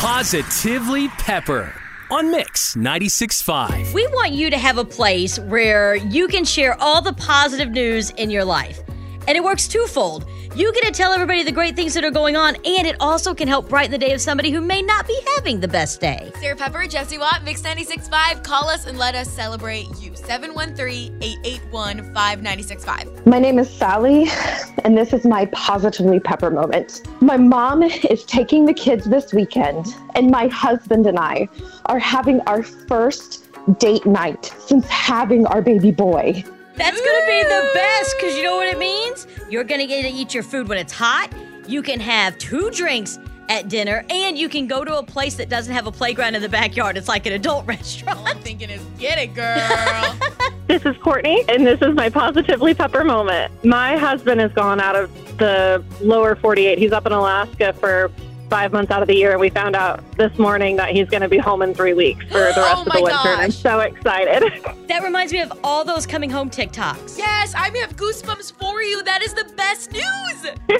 Positively Pepper on Mix 96.5. We want you to have a place where you can share all the positive news in your life. And it works twofold. You get to tell everybody the great things that are going on, and it also can help brighten the day of somebody who may not be having the best day. Sarah Pepper, Jesse Watt, Mix 96.5. Call us and let us celebrate you. 713-881-5965. My name is Sally, and this is my positively pepper moment. My mom is taking the kids this weekend, and my husband and I are having our first date night since having our baby boy. That's going to be the best because you know what it means? You're going to get to eat your food when it's hot. You can have two drinks at dinner, and you can go to a place that doesn't have a playground in the backyard. It's like an adult restaurant. All I'm thinking is, get it, girl. This is Courtney, and this is my positively pepper moment. My husband has gone out of the lower 48. He's up in Alaska for five months out of the year, and we found out this morning that he's going to be home in three weeks for the oh rest Oh of the my winter. And I'm so excited. That reminds me of all those coming home TikToks. yes, I have goosebumps for you. That is the best news.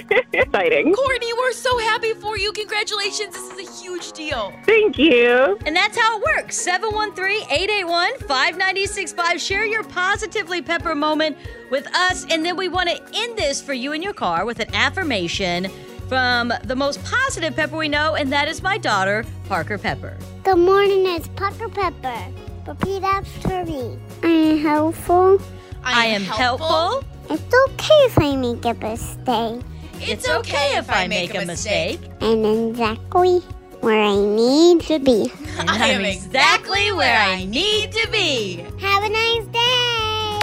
Exciting. Courtney, we're so happy for you. Congratulations. This is a huge deal. Thank you. And that's how it works. 713-881-5965. Share your positively pepper moment with us. And then we want to end this for you in your car with an affirmation from the most positive pepper we know, and that is my daughter, Parker Pepper. Good morning, it's Parker Pepper. Repeat after me. I am helpful. I am helpful. It's okay if I make a mistake. It's okay if I make a mistake. I'm exactly where I need to be. And I am I'm exactly where I need to be. Have a nice day.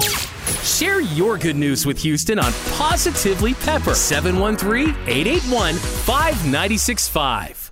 Share your good news with Houston on Positively Pepper 713 881 5965.